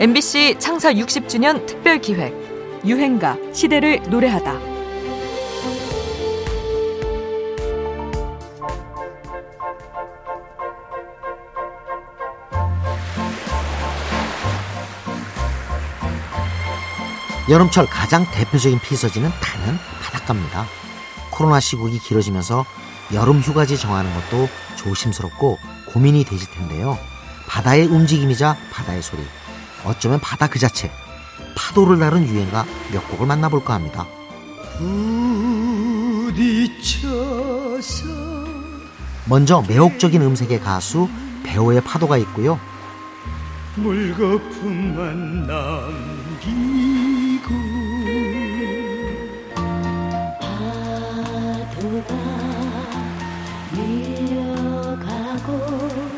MBC 창사 60주년 특별 기획 유행가 시대를 노래하다. 여름철 가장 대표적인 피서지는 단연 바닷가입니다. 코로나 시국이 길어지면서 여름 휴가지 정하는 것도 조심스럽고 고민이 되실 텐데요. 바다의 움직임이자 바다의 소리, 어쩌면 바다 그 자체, 파도를 다룬 유행가 몇 곡을 만나볼까 합니다. 먼저 매혹적인 음색의 가수 배우의 파도가 있고요. 물거품만 남기고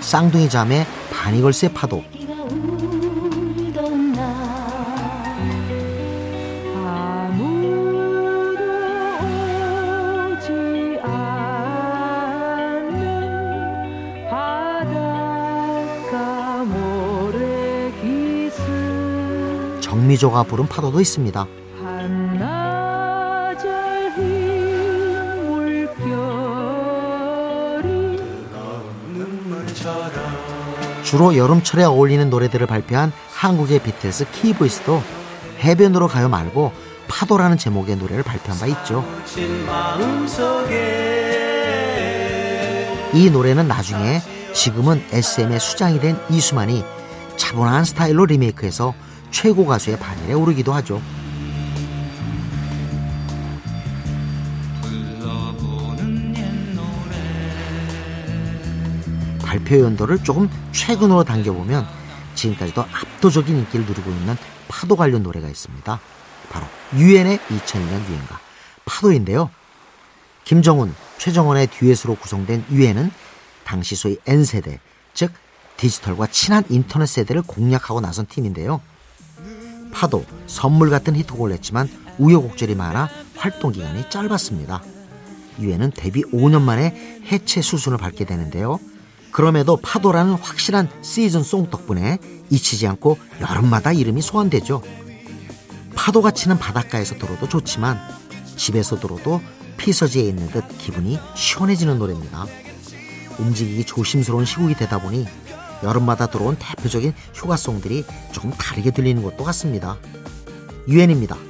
쌍둥이 자매 바니걸스의 파도 정미조가 부른 파도도 있습니다. 주로 여름철에 어울리는 노래들을 발표한 한국의 비틀스 키보이스도 해변으로 가요 말고 파도라는 제목의 노래를 발표한 바 있죠. 이 노래는 나중에 지금은 SM의 수장이 된 이수만이 차분한 스타일로 리메이크해서 최고 가수의 반열에 오르기도 하죠. 발표 연도를 조금 최근으로 당겨보면 지금까지도 압도적인 인기를 누리고 있는 파도 관련 노래가 있습니다. 바로 유엔의 2002년 유행가 파도인데요. 김정훈, 최정원의 듀엣으로 구성된 유엔은 당시 소위 N세대, 즉 디지털과 친한 인터넷 세대를 공략하고 나선 팀인데요. 파도, 선물 같은 히트곡을 냈지만 우여곡절이 많아 활동 기간이 짧았습니다. 유엔은 데뷔 5년 만에 해체 수순을 밟게 되는데요. 그럼에도 파도라는 확실한 시즌 송 덕분에 잊히지 않고 여름마다 이름이 소환되죠. 파도가 치는 바닷가에서 들어도 좋지만 집에서 들어도 피서지에 있는 듯 기분이 시원해지는 노래입니다. 움직이기 조심스러운 시국이 되다 보니 여름마다 들어온 대표적인 휴가송들이 조금 다르게 들리는 것도 같습니다. 유엔입니다.